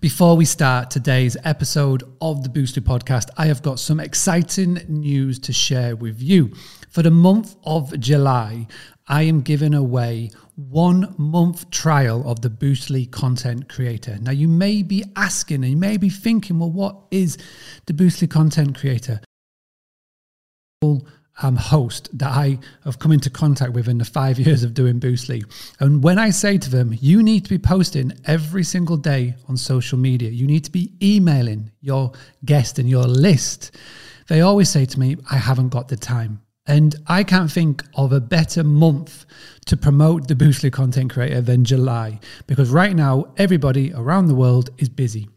Before we start today's episode of the Boostly podcast, I have got some exciting news to share with you. For the month of July, I am giving away one month trial of the Boostly content creator. Now, you may be asking and you may be thinking, well, what is the Boostly content creator? Um, host that I have come into contact with in the five years of doing Boostly. And when I say to them, you need to be posting every single day on social media, you need to be emailing your guest and your list, they always say to me, I haven't got the time. And I can't think of a better month to promote the Boostly content creator than July, because right now, everybody around the world is busy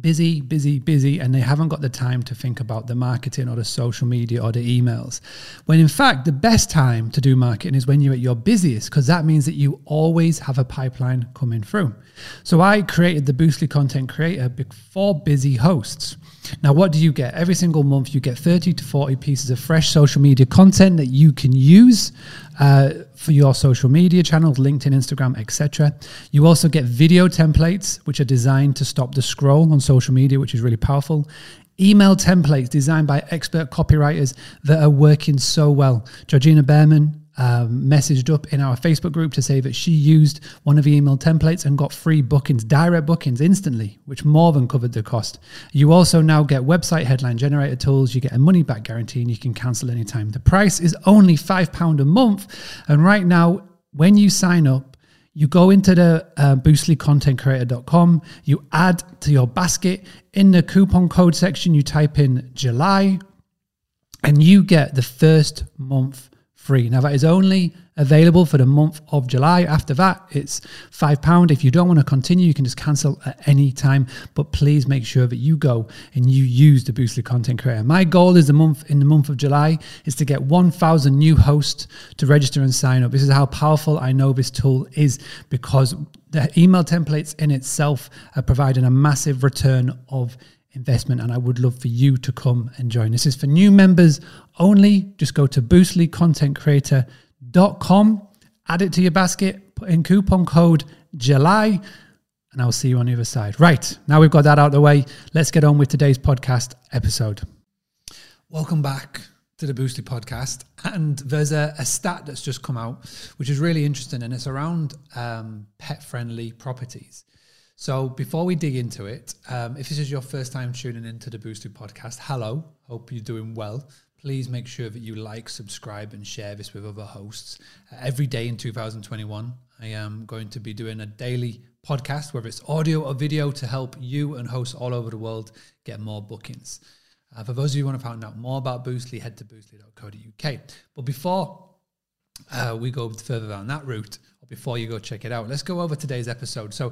busy, busy, busy, and they haven't got the time to think about the marketing or the social media or the emails. When in fact, the best time to do marketing is when you're at your busiest, because that means that you always have a pipeline coming through. So I created the Boostly Content Creator for busy hosts. Now, what do you get? Every single month, you get 30 to 40 pieces of fresh social media content that you can use uh, for your social media channels, LinkedIn, Instagram, etc. You also get video templates, which are designed to stop the scroll on social media, which is really powerful. Email templates designed by expert copywriters that are working so well. Georgina Behrman, um, messaged up in our Facebook group to say that she used one of the email templates and got free bookings, direct bookings instantly, which more than covered the cost. You also now get website headline generator tools, you get a money back guarantee, and you can cancel anytime. The price is only £5 a month. And right now, when you sign up, you go into the uh, boostlycontentcreator.com, you add to your basket. In the coupon code section, you type in July, and you get the first month free. Now, that is only available for the month of July. After that, it's £5. If you don't want to continue, you can just cancel at any time. But please make sure that you go and you use the Boostly Content Creator. My goal is the month in the month of July is to get 1,000 new hosts to register and sign up. This is how powerful I know this tool is because the email templates in itself are providing a massive return of investment and I would love for you to come and join. This is for new members only. Just go to boostlycontentcreator.com, add it to your basket, put in coupon code July, and I'll see you on the other side. Right, now we've got that out of the way, let's get on with today's podcast episode. Welcome back to the Boostly podcast. And there's a, a, stat that's just come out, which is really interesting, and it's around um, pet friendly properties. So before we dig into it, um, if this is your first time tuning into the Boostly podcast, hello, hope you're doing well. Please make sure that you like, subscribe, and share this with other hosts. Uh, every day in 2021, I am going to be doing a daily podcast, whether it's audio or video, to help you and hosts all over the world get more bookings. Uh, for those of you who want to find out more about Boostly, head to boostly.co.uk. But before uh, we go further down that route, before you go check it out. Let's go over today's episode. So,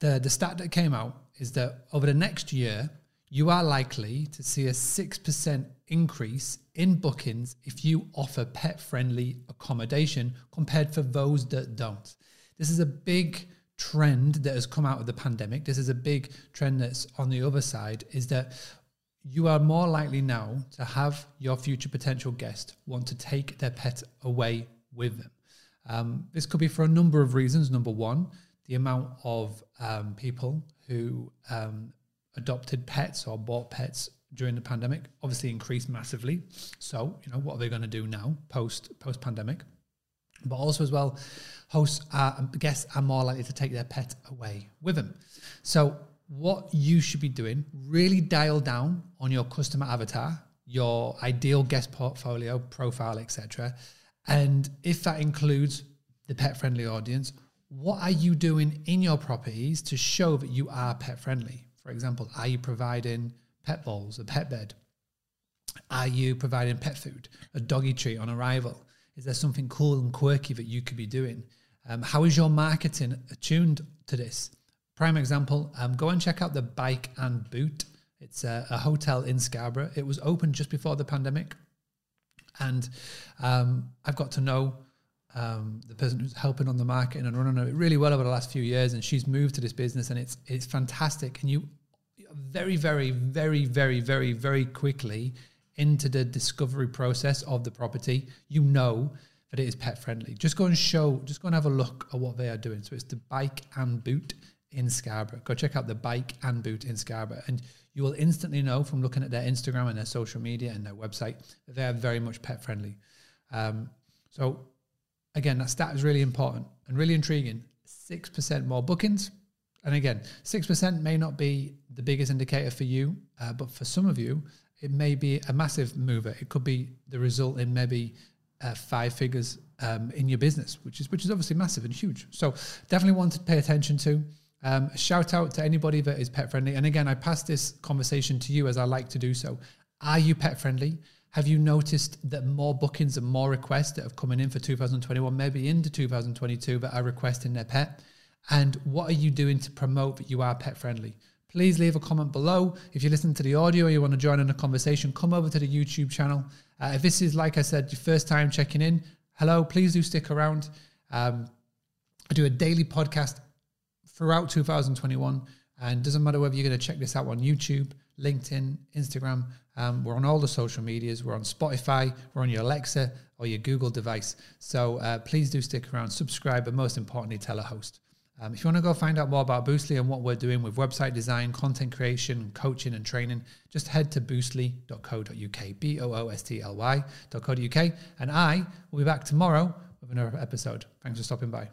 the, the stat that came out is that over the next year, you are likely to see a 6% increase in bookings if you offer pet friendly accommodation compared for those that don't. This is a big trend that has come out of the pandemic. This is a big trend that's on the other side is that you are more likely now to have your future potential guest want to take their pet away with them. Um, this could be for a number of reasons. Number one, the amount of um, people who um, adopted pets or bought pets during the pandemic obviously increased massively. So, you know, what are they going to do now post post pandemic? But also as well, hosts are guests are more likely to take their pet away with them. So, what you should be doing, really dial down on your customer avatar, your ideal guest portfolio, profile, etc and if that includes the pet friendly audience, what are you doing in your properties to show that you are pet friendly? For example, are you providing pet bowls, a pet bed? Are you providing pet food, a doggy treat on arrival? Is there something cool and quirky that you could be doing? Um, how is your marketing attuned to this? Prime example, um, go and check out the Bike and Boot. It's a, a hotel in Scarborough. It was opened just before the pandemic. And um, I've got to know um, the person who's helping on the marketing and running it really well over the last few years. And she's moved to this business, and it's it's fantastic. And you very, very, very, very, very, very quickly into the discovery process of the property, you know that it is pet friendly. Just go and show, just go and have a look at what they are doing. So it's the bike and boot in Scarborough. Go check out the bike and boot in Scarborough, and you will instantly know from looking at their Instagram and their social media and their website that they are very much pet friendly. Um, so, again, that stat is really important and really intriguing. Six percent more bookings, and again, six percent may not be the biggest indicator for you, uh, but for some of you, it may be a massive mover. It could be the result in maybe uh, five figures um, in your business, which is which is obviously massive and huge. So definitely want to pay attention to. Um, shout out to anybody that is pet friendly. And again, I pass this conversation to you as I like to do so. Are you pet friendly? Have you noticed that more bookings and more requests that have coming in for 2021, maybe into 2022, that are requesting their pet? And what are you doing to promote that you are pet friendly? Please leave a comment below. If you listen to the audio or you want to join in a conversation, come over to the YouTube channel. Uh, if this is, like I said, your first time checking in, hello, please do stick around. Um, I do a daily podcast throughout 2021. And doesn't matter whether you're going to check this out on YouTube, LinkedIn, Instagram. Um, we're on all the social medias. We're on Spotify. We're on your Alexa or your Google device. So uh, please do stick around, subscribe, and most importantly, tell a host. Um, if you want to go find out more about Boostly and what we're doing with website design, content creation, coaching, and training, just head to boostly.co.uk, B O O S T L Y.co.uk. And I will be back tomorrow with another episode. Thanks for stopping by.